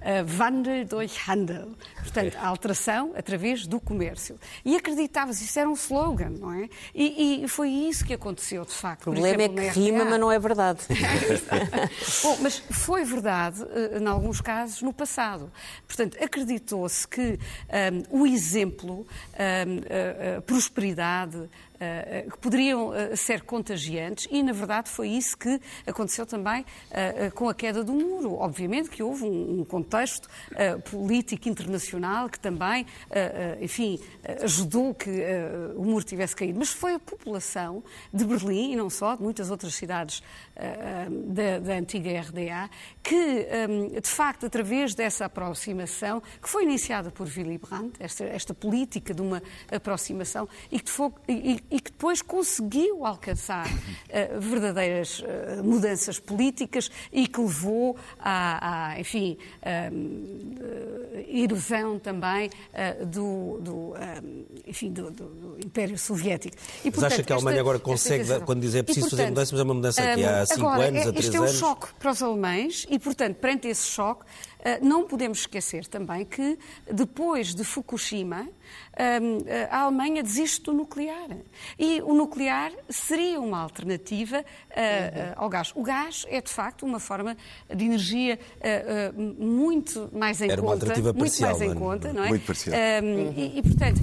uh, Wandel durch Handel. Portanto, a alteração através do comércio. E acreditava-se, isso era um slogan, não é? E, e, foi isso que aconteceu, de facto. O problema exemplo, é que rima, mas não é verdade. [laughs] Bom, mas foi verdade, em alguns casos, no passado. Portanto, acreditou-se que um, o exemplo, um, a, a prosperidade, eh, que poderiam eh, ser contagiantes e, na verdade, foi isso que aconteceu também eh, com a queda do muro. Obviamente que houve um contexto político internacional que também, enfim, ajudou que o muro tivesse caído, mas foi a população de Berlim e não só, de muitas outras cidades da, da antiga RDA, que, de facto, através dessa aproximação, que foi iniciada por Willy Brandt, esta, esta política de uma aproximação, e que, foi, e, e que depois conseguiu alcançar uh, verdadeiras uh, mudanças políticas e que levou à, à enfim, uh, erosão também do, do, enfim, do, do, Império Soviético. E, portanto, Mas acha que a Alemanha esta, agora consegue, quando diz é preciso e, portanto, fazer mudança, mas é uma mudança que há cinco agora, anos, há três este anos? Este é um choque para os alemães e, portanto, perante esse choque, não podemos esquecer também que depois de Fukushima, a Alemanha desiste do nuclear. E o nuclear seria uma alternativa uhum. ao gás. O gás é, de facto, uma forma de energia muito mais em Era conta. Uma alternativa parcial, muito mais em conta, não é? Muito parcial. Uhum. E, e, portanto,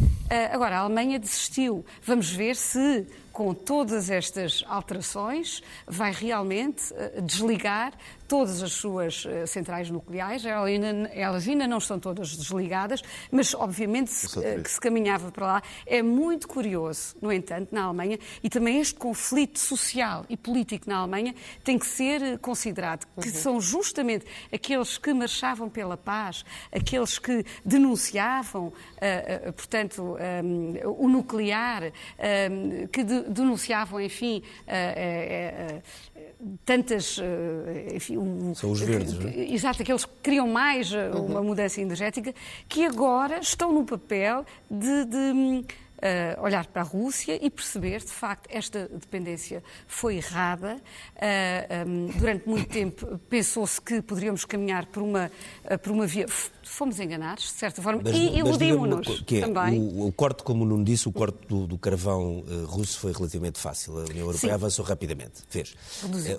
agora a Alemanha desistiu. Vamos ver se com todas estas alterações, vai realmente desligar todas as suas centrais nucleares. Elas ainda, não estão todas desligadas, mas obviamente se, que se caminhava para lá. É muito curioso, no entanto, na Alemanha, e também este conflito social e político na Alemanha tem que ser eh, considerado, que uhum. são justamente aqueles que marchavam pela paz, aqueles que denunciavam, uh, portanto, um, o nuclear, um, que de, denunciavam, enfim, tantas. Enfim, um, São os verdes, que, é? Exato, aqueles que queriam mais uhum. uma mudança energética, que agora estão no papel de, de Uh, olhar para a Rússia e perceber, de facto, esta dependência foi errada. Uh, eh, um, durante muito tempo pensou-se que poderíamos caminhar por uma, uh, por uma via. Fomos enganados, de certa forma, mas, e iludimos-nos é, também. O, o, corte, como não disse, o corte do, do carvão russo foi relativamente fácil. A União Europeia Sim. avançou rapidamente. Fez.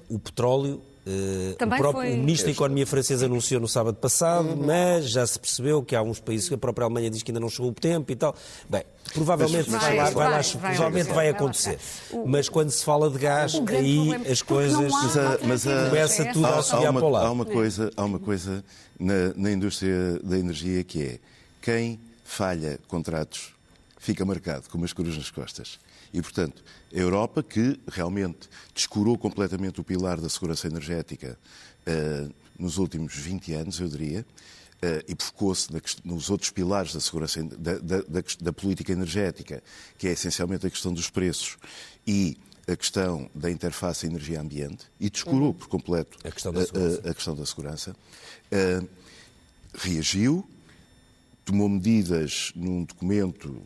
o petróleo Uh, o, próprio, foi... o Ministro da Economia francês anunciou no sábado passado, uhum. mas já se percebeu que há uns países, a própria Alemanha diz que ainda não chegou o tempo e tal. Bem, provavelmente vai, vai, vai, vai, vai provavelmente vai acontecer. Mas quando se fala de gás, aí as coisas mas a, mas a, começa tudo a subir para o lado. Há uma coisa, há uma coisa na, na indústria da energia que é quem falha contratos fica marcado com umas cruz nas costas. E, portanto, a Europa, que realmente descurou completamente o pilar da segurança energética uh, nos últimos 20 anos, eu diria, uh, e focou-se nos outros pilares da, segurança, da, da, da, política energética, que é essencialmente a questão dos preços e a questão da interface energia-ambiente, e descurou uhum. por completo a questão da segurança, a, a questão da segurança uh, reagiu, tomou medidas num documento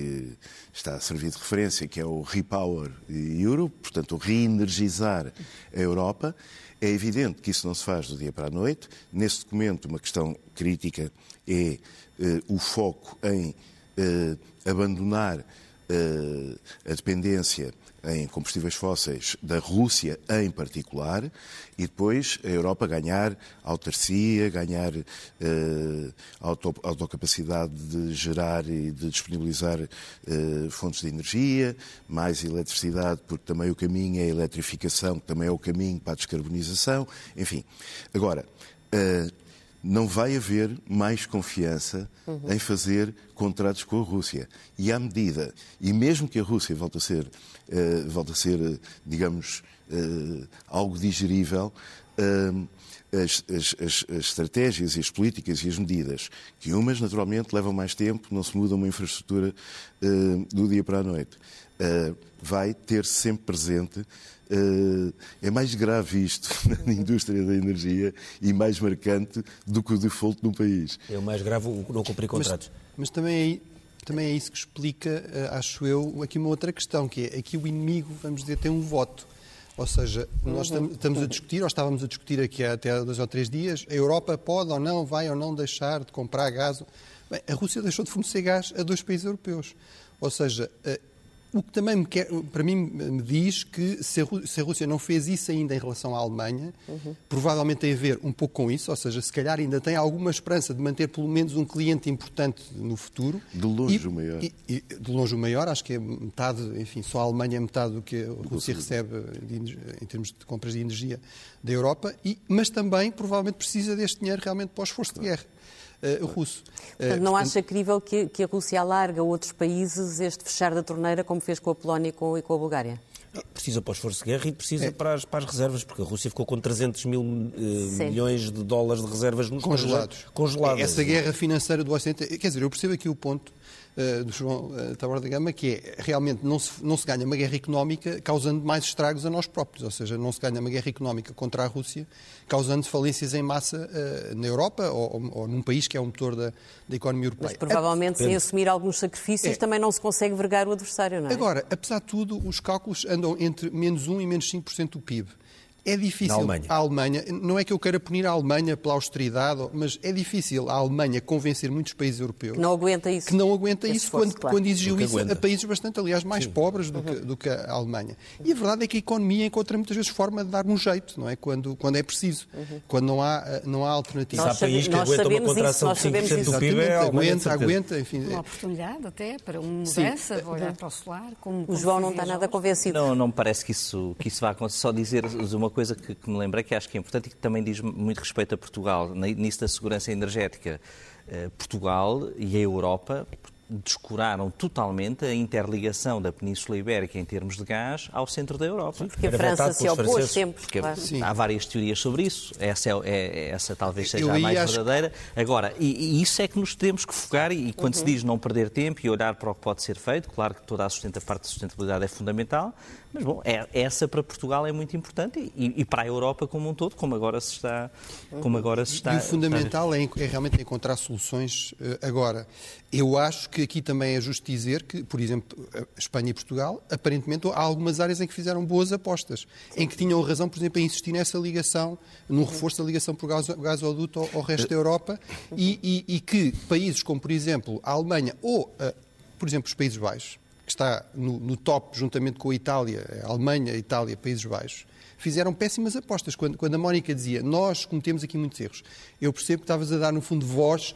que está a servir de referência, que é o Repower Europe, portanto, reenergizar a Europa. É evidente que isso não se faz do dia para a noite. Nesse documento, uma questão crítica é eh, o foco em eh, abandonar eh, a dependência em combustíveis fósseis da Rússia em particular e depois a Europa ganhar autarcia, ganhar eh, auto, autocapacidade de gerar e de disponibilizar eh, fontes de energia, mais eletricidade, porque também o caminho é a eletrificação, que também é o caminho para a descarbonização, enfim. Agora, eh, não vai haver mais confiança uhum. em fazer contratos com a Rússia. E à medida, e mesmo que a Rússia volte a ser, uh, volte a ser digamos, uh, algo digerível, uh, as, as, as, as, estratégias e as políticas e as medidas, que umas naturalmente levam mais tempo, não se muda uma infraestrutura do dia para a noite, vai ter sempre presente Uh, é mais grave isto [laughs] na indústria da energia e mais marcante do que o default no país. É o mais grave o não cumprir contratos. Mas, mas também, é, também é isso que explica, uh, acho eu, aqui uma outra questão, que é aqui o inimigo, vamos dizer, tem um voto. Ou seja, nós estamos a discutir, ou estávamos a discutir aqui até há dois ou três dias, a Europa pode ou não, vai ou não deixar de comprar gás. Bem, a Rússia deixou de fornecer gás a dois países europeus. Ou seja, o que também, quer, para mim, me diz que se a, Rússia não fez isso ainda em relação à Alemanha, uhum. provavelmente tem a ver um pouco com isso, ou seja, se calhar ainda tem alguma esperança de manter pelo menos um cliente importante no futuro. De longe e, o maior. E, e, de longe o maior, acho que é metade, enfim, só a Alemanha é metade do que a Rússia recebe de, em termos de compras de energia da Europa, e, mas também provavelmente precisa deste dinheiro realmente para o esforço de guerra uh, russo. Portanto, não acha crível que, que, a Rússia alarga a outros países este fechar da torneira, como fez com a Polónia e com, e com a Bulgária? Precisa para o esforço de guerra e precisa é. para, as, para, as, reservas, porque a Rússia ficou com 300 mil uh, milhões de dólares de reservas congelados. congeladas. Essa guerra financeira do Ocidente, quer dizer, eu percebo aqui o ponto uh, do João uh, Taborda Gama, que é realmente não se, não se ganha uma guerra económica causando mais estragos a nós próprios, ou seja, não se ganha uma guerra económica contra a Rússia causando falências em massa uh, na Europa ou, ou, num país que é o motor da, da economia europeia. Mas provavelmente sem assumir alguns sacrifícios é. também não se consegue vergar o adversário, não é? Agora, apesar de tudo, os cálculos andam entre menos 1 e menos 5% do PIB. É difícil. Alemanha. A Alemanha, não é que eu queira punir a Alemanha pela austeridade, mas é difícil a Alemanha convencer muitos países europeus. Que não aguenta isso. Que não aguenta isso esforço, quando, claro. quando exigiu isso aguenta. a países bastante, aliás, mais Sim. pobres do, uhum. que, do, que, a Alemanha. E a verdade é que a economia encontra muitas vezes forma de dar um jeito, não é? Quando, quando é preciso, uhum. quando não há, não há alternativa. Nós, país que aguenta uma contração isso, de 5% do PIB é aguenta, aguenta, enfim. Uma oportunidade até para uma mudança, vou olhar para o solar. Como, o João não está nada convencido. Não, não me parece que isso, que isso vá acontecer. Só dizer uma coisa que, que me lembrei que acho que é importante e que também diz muito respeito a Portugal, nisso da segurança energética. Eh, Portugal e a Europa descuraram totalmente a interligação da Península Ibérica em termos de gás ao centro da Europa. Porque a França se opôs sempre. Porque claro. Há várias teorias sobre isso. Essa, é, é essa talvez seja Eu a mais acho... verdadeira. Agora, e, e, isso é que nos temos que focar e, e quando uhum. se diz não perder tempo e olhar para o que pode ser feito, claro que toda a, sustenta, a parte da sustentabilidade é fundamental, mas, bom, é, essa para Portugal é muito importante e, e, para a Europa como um todo, como agora se está. Como agora se está e o fundamental está... é, é, realmente encontrar soluções uh, agora. Eu acho que aqui também é justo dizer que, por exemplo, Espanha e Portugal, aparentemente há algumas áreas em que fizeram boas apostas, em que tinham razão, por exemplo, em insistir nessa ligação, no reforço da ligação por gasoduto ao, ao resto da Europa e, e, e, que países como, por exemplo, a Alemanha ou, por exemplo, os Países Baixos, que está no, no top juntamente com a Itália, a Alemanha, a Itália, Países Baixos, fizeram péssimas apostas. Quando, quando, a Mónica dizia, nós cometemos aqui muitos erros, eu percebo que estavas a dar, no fundo, voz,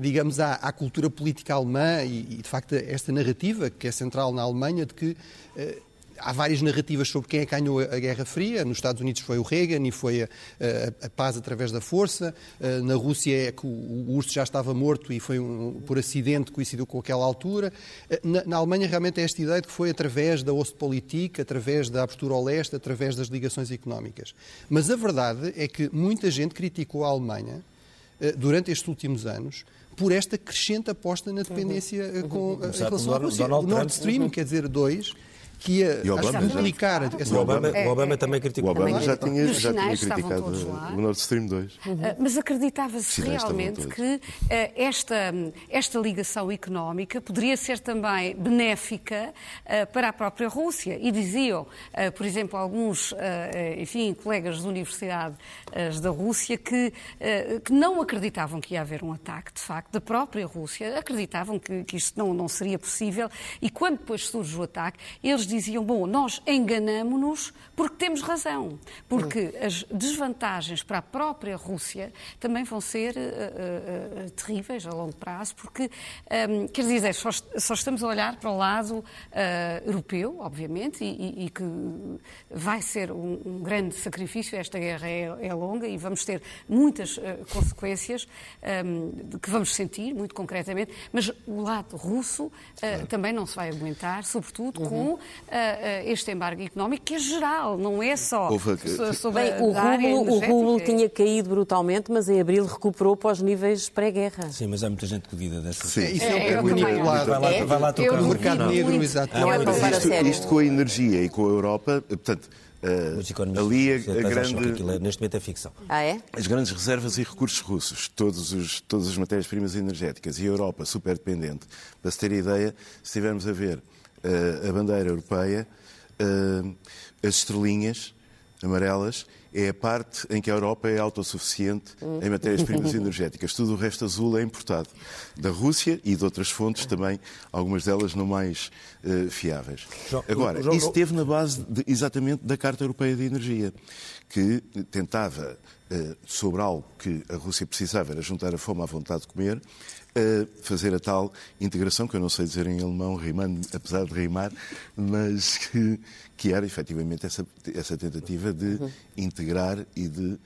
digamos, à, à, cultura política alemã e, e, de facto, esta narrativa que é central na Alemanha de que uh, há várias narrativas sobre quem é que ganhou a Guerra Fria. Nos Estados Unidos foi o Reagan e foi a, a, a paz através da força. Uh, na Rússia é que o, o, urso já estava morto e foi um, por acidente coincidiu com aquela altura. Uh, na, na, Alemanha realmente é esta ideia de que foi através da Ostpolitik, através da abertura ao leste, através das ligações económicas. Mas a verdade é que muita gente criticou a Alemanha uh, durante estes últimos anos por esta crescente aposta na dependência uhum. com, uhum. em relação à Rússia. Donald o Nord Stream, uhum. quer dizer, dois, que ia Obama, aplicar essa o Obama, o Obama também criticou. O Obama já tinha, já tinha criticado o Nord Stream 2. Uhum. Mas acreditava-se realmente que uh, esta, esta ligação económica poderia ser também benéfica uh, para a própria Rússia. E diziam, uh, por exemplo, alguns enfim, colegas de universidades da Rússia que, que não acreditavam que ia haver um ataque, de facto, da própria Rússia, acreditavam que, que isto não, não seria possível. E quando depois surge o ataque, eles diziam: bom, nós enganamos-nos porque temos razão, porque as desvantagens para a própria Rússia também vão ser uh, uh, terríveis a longo prazo, porque, um, ehm, quer dizer, só, só, estamos a olhar para o lado uh, europeu, obviamente, e, e, que vai ser um, um, grande sacrifício. Esta guerra é, é, longa e vamos ter muitas consequências um, ehm, que vamos sentir, muito concretamente, mas o lado russo também não se vai aguentar, sobretudo uhum. com este embargo económico, que é geral, não é só sobre Bem, o rublo, o rublo tinha caído brutalmente, mas em abril recuperou para os níveis pré-guerra. Sim, mas há muita gente que duvida dessa. Sim, isso é, é, manipulado. Vai lá, é? vai lá tocar o mercado negro, exato. Não é para sério. Isto com a energia e com a Europa, portanto, Uh, ali a, a grande... É, neste momento é ficção. Ah, é? As grandes reservas e recursos russos, todos os, todas as matérias-primas energéticas e a Europa super dependente. Para se ter ideia, se estivermos a ver a bandeira europeia, uh, as estrelinhas amarelas é a parte em que a Europa é autossuficiente em matérias-primas energéticas. Tudo o resto azul é importado da Rússia e de outras fontes também, algumas delas não mais uh, fiáveis. Agora, isso esteve na base de, exatamente da Carta Europeia de Energia, que tentava, uh, sobre algo que a Rússia precisava, era juntar a fome à vontade de comer, a fazer a tal integração, que eu não sei dizer em alemão, rimando, apesar de rimar, mas que, que era efetivamente essa, essa tentativa de uhum. integrar e de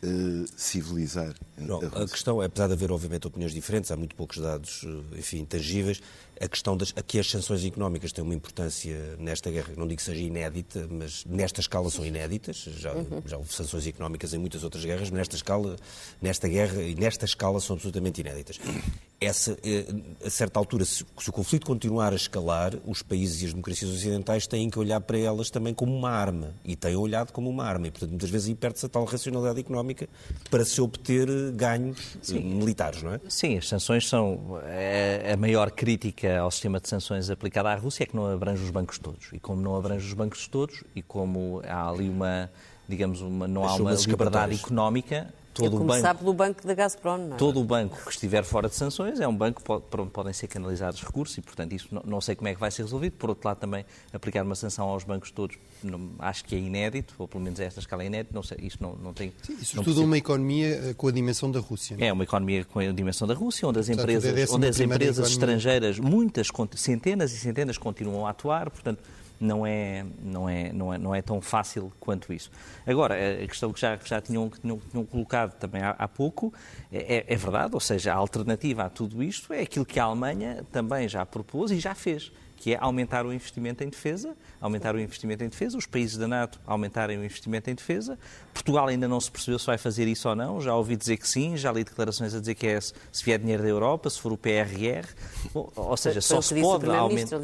Uh, civilizar. Não, a, a, questão, apesar de haver, obviamente, opiniões diferentes, há muito poucos dados, eh, enfim, tangíveis, a questão das, aqui as sanções económicas têm uma importância nesta guerra, não digo que seja inédita, mas nesta escala são inéditas, já, uhum. já houve sanções económicas em muitas outras guerras, mas nesta escala, nesta guerra e nesta escala são absolutamente inéditas essa, eh, a certa altura, se, se, o conflito continuar a escalar, os países e as democracias ocidentais têm que olhar para elas também como uma arma. E têm olhado como uma arma. E, portanto, muitas vezes aí perde-se a tal racionalidade económica para se obter eh, ganhos eh, Sim. militares, não é? Sim, as sanções são. A maior crítica ao sistema de sanções aplicado à Rússia é que não abrange os bancos todos. E como não abrange os bancos todos, e como há ali uma digamos, uma, não há uma liberdade económica, todo a começar banco, pelo banco da Gazprom, não é? Todo o banco que estiver fora de sanções é um banco para onde podem ser canalizados recursos e, portanto, isso não, não, sei como é que vai ser resolvido. Por outro lado, também aplicar uma sanção aos bancos todos não, acho que é inédito, ou pelo menos a esta escala é inédito. Não sei, isto não, não tem. Sim, isso não tudo uma economia eh, com a dimensão da Rússia. Não? É? é uma economia com a dimensão da Rússia, onde as empresas, onde as empresas estrangeiras, muitas, centenas e centenas, continuam a atuar, portanto não é, não é, não é, não é tão fácil quanto isso. Agora, a questão que já, já tinham, tinham, tinham colocado também há, há pouco é, é, verdade, ou seja, a alternativa a tudo isto é aquilo que a Alemanha também já propôs e já fez, que é aumentar o investimento em defesa, aumentar o investimento em defesa, os países da NATO aumentarem o investimento em defesa. Portugal ainda não se percebeu se vai fazer isso ou não, já ouvi dizer que sim, já li declarações a dizer que é se vier dinheiro da Europa, se for o PRR, ou, ou seja, só se pode aumentar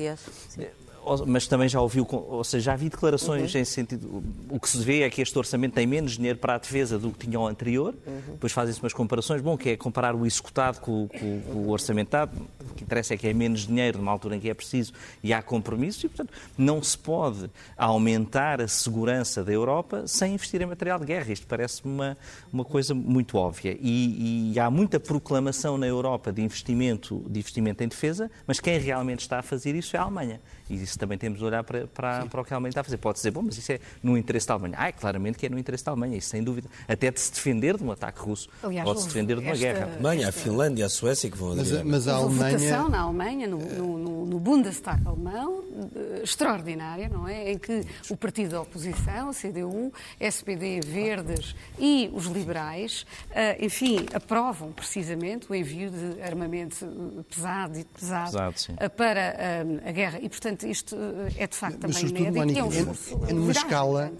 mas também já ouviu, ou seja, já vi declarações uhum. em sentido. O que se vê é que este orçamento tem menos dinheiro para a defesa do que tinha o anterior. Uhum. Depois fazem-se umas comparações. Bom, que é comparar o executado com, com, com, o orçamentado. O que interessa é que é menos dinheiro numa altura em que é preciso e há compromissos. E, portanto, não se pode aumentar a segurança da Europa sem investir em material de guerra. Isto parece-me uma, uma coisa muito óbvia. E, e há muita proclamação na Europa de investimento, de investimento em defesa, mas quem realmente está a fazer isso é a Alemanha. E isso também temos de olhar para, para, para, o que a Alemanha está a fazer. Pode dizer, bom, mas isso é no interesse da Alemanha. Ah, é claramente que é no interesse da Alemanha, isso sem dúvida. Até de se defender de um ataque russo, Aliás, ou de se defender de uma esta, guerra. A Alemanha, a Finlândia, a Suécia que vão aderir. Mas, mas a Alemanha... votação na Alemanha, no, no, no Bundestag alemão, eh, extraordinária, não é? Em que o partido da oposição, a CDU, SPD, Verdes e os liberais, eh, enfim, aprovam precisamente o envio de armamento pesado e pesado, pesado para a guerra. E, portanto, Portanto, isto eh, é de facto Mas, também inédito. É, um é, é numa escala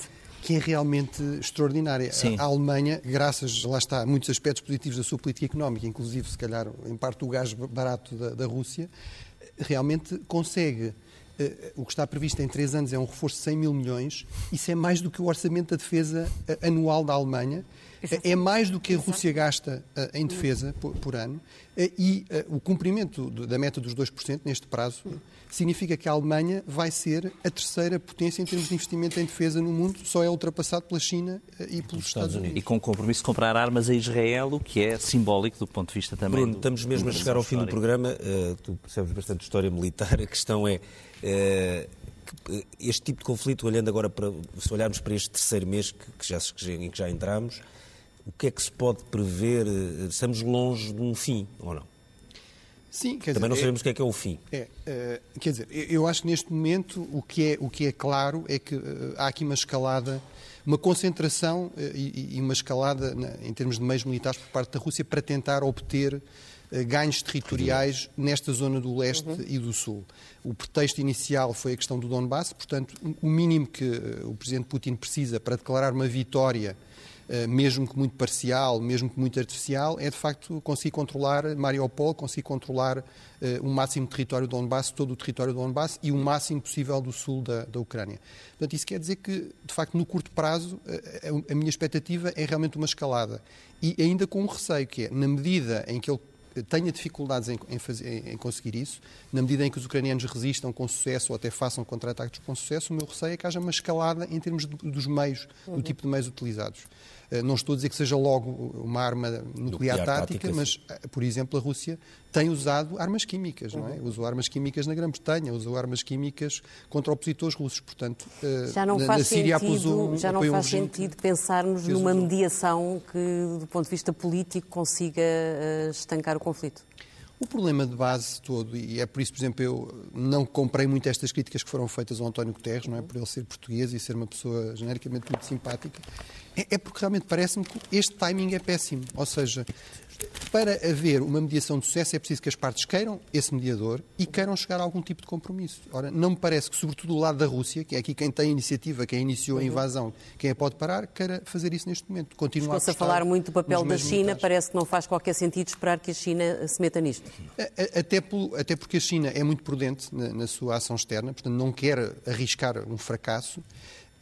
que é realmente extraordinária. Sim. A Alemanha, graças, lá está, a muitos aspectos positivos da sua política económica, inclusive, se calhar, em parte, o gás barato da, da Rússia, realmente consegue Uh, o que está previsto em três anos é um reforço de 100 mil milhões. Isso é mais do que o orçamento da defesa anual da Alemanha. Uh, é mais do que a Rússia gasta em defesa por, por ano. e o cumprimento da meta dos 2% neste prazo significa que a Alemanha vai ser a terceira potência em termos de investimento em defesa no mundo, só é ultrapassado pela China e pelos Estados Unidos. E com o compromisso de comprar armas a Israel, o que é simbólico do ponto de vista também. Bruno, do, estamos mesmo a chegar ao fim do programa. Uh, tu percebes bastante história militar. A questão é. Uh, este tipo de conflito, olhando agora para, se olharmos para este terceiro mês que, que já, em que já entramos, o que é que se pode prever? Eh, estamos longe de um fim, ou não? Sim, quer Também dizer, não sabemos é, o que é que é o fim. É, uh, quer dizer, eu acho que neste momento o que é, o que é claro é que uh, há aqui uma escalada, uma concentração uh, e, e, uma escalada na, em termos de meios militares por parte da Rússia para tentar obter ganhos territoriais nesta zona do leste uhum. e do sul. O pretexto inicial foi a questão do Donbass, portanto, o mínimo que o presidente Putin precisa para declarar uma vitória eh, mesmo que muito parcial, mesmo que muito artificial, é de facto conseguir controlar Mariupol, conseguir controlar eh, o máximo território do Donbass, todo o território do Donbass e o máximo possível do sul da, da Ucrânia. Portanto, isso quer dizer que, de facto, no curto prazo, eh, a minha expectativa é realmente uma escalada. E ainda com um receio, que é, na medida em que ele tenha dificuldades em, em, fazer, em, conseguir isso, na medida em que os ucranianos resistam com sucesso ou até façam contra-ataques com sucesso, o meu receio é que haja uma escalada em termos de, dos meios, uhum. do tipo de meios utilizados. Eh, não estou a dizer que seja logo uma arma nuclear, nuclear tática, tática, mas, eh, por exemplo, a Rússia tem usado armas químicas, não é? Uhum. Usou armas químicas na Grã-Bretanha, usou armas químicas contra opositores russos. Portanto, eh, já não faz na Síria sentido, um, já não faz sentido pensarmos numa mediação que, do ponto de vista político, consiga estancar o conflito. O problema de base todo, e é por isso, por exemplo, eu não comprei muito estas críticas que foram feitas ao António Guterres, não é? Por ele ser português e ser uma pessoa genericamente muito simpática, é, é porque realmente parece-me que este timing é péssimo. Ou seja, para haver uma mediação de sucesso é preciso que as partes queiram esse mediador e queiram chegar a algum tipo de compromisso. Ora, não me parece que, sobretudo do lado da Rússia, que é aqui quem tem a iniciativa, quem iniciou a uhum. invasão, quem a pode parar, queira fazer isso neste momento. Continuar a, a falar muito do papel da China, parece que não faz qualquer sentido esperar que a China se meta nisto. Até, até porque a China é muito prudente na, na sua ação externa, portanto não quer arriscar um fracasso.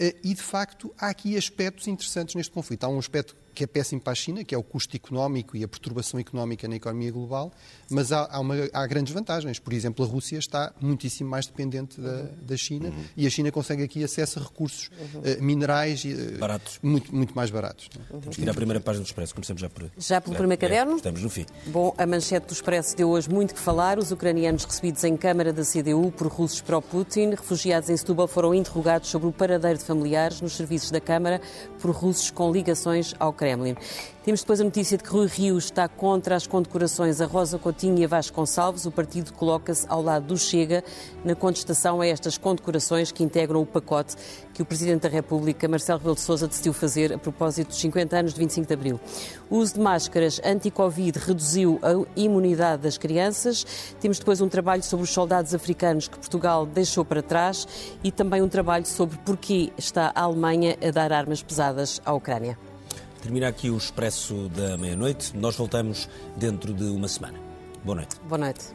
Eh, e, de facto, há aqui aspectos interessantes neste conflito. Há um aspecto que é péssimo para a China, que é o custo económico e a perturbação económica na economia global, mas há, há, uma, há grandes vantagens. Por exemplo, a Rússia está muitíssimo mais dependente da, da China uhum. e a China consegue aqui acesso a recursos uhum. uh, minerais uh, baratos. Muito, muito mais baratos. Uhum. Temos que ir à primeira página do Expresso, começamos já por... Já pelo é, primeiro caderno? É, estamos no fim. Bom, a manchete do Expresso deu hoje muito que falar. Os ucranianos recebidos em Câmara da CDU por russos pró-Putin, refugiados em Setúbal, foram interrogados sobre o paradeiro de familiares nos serviços da Câmara por russos com ligações ao Kremlin. Temos depois a notícia de que Rui Rio está contra as condecorações a Rosa Coutinho e a Vasco Gonçalves. O partido coloca-se ao lado do Chega na contestação a estas condecorações que integram o pacote que o Presidente da República, Marcelo Rebelo de Sousa, decidiu fazer a propósito dos 50 anos de 25 de Abril. O uso de máscaras anti-Covid reduziu a imunidade das crianças. Temos depois um trabalho sobre os soldados africanos que Portugal deixou para trás e também um trabalho sobre porquê está a Alemanha a dar armas pesadas à Ucrânia. Termina aqui o Expresso da Meia-Noite. Nós voltamos dentro de uma semana. Boa noite. Boa noite.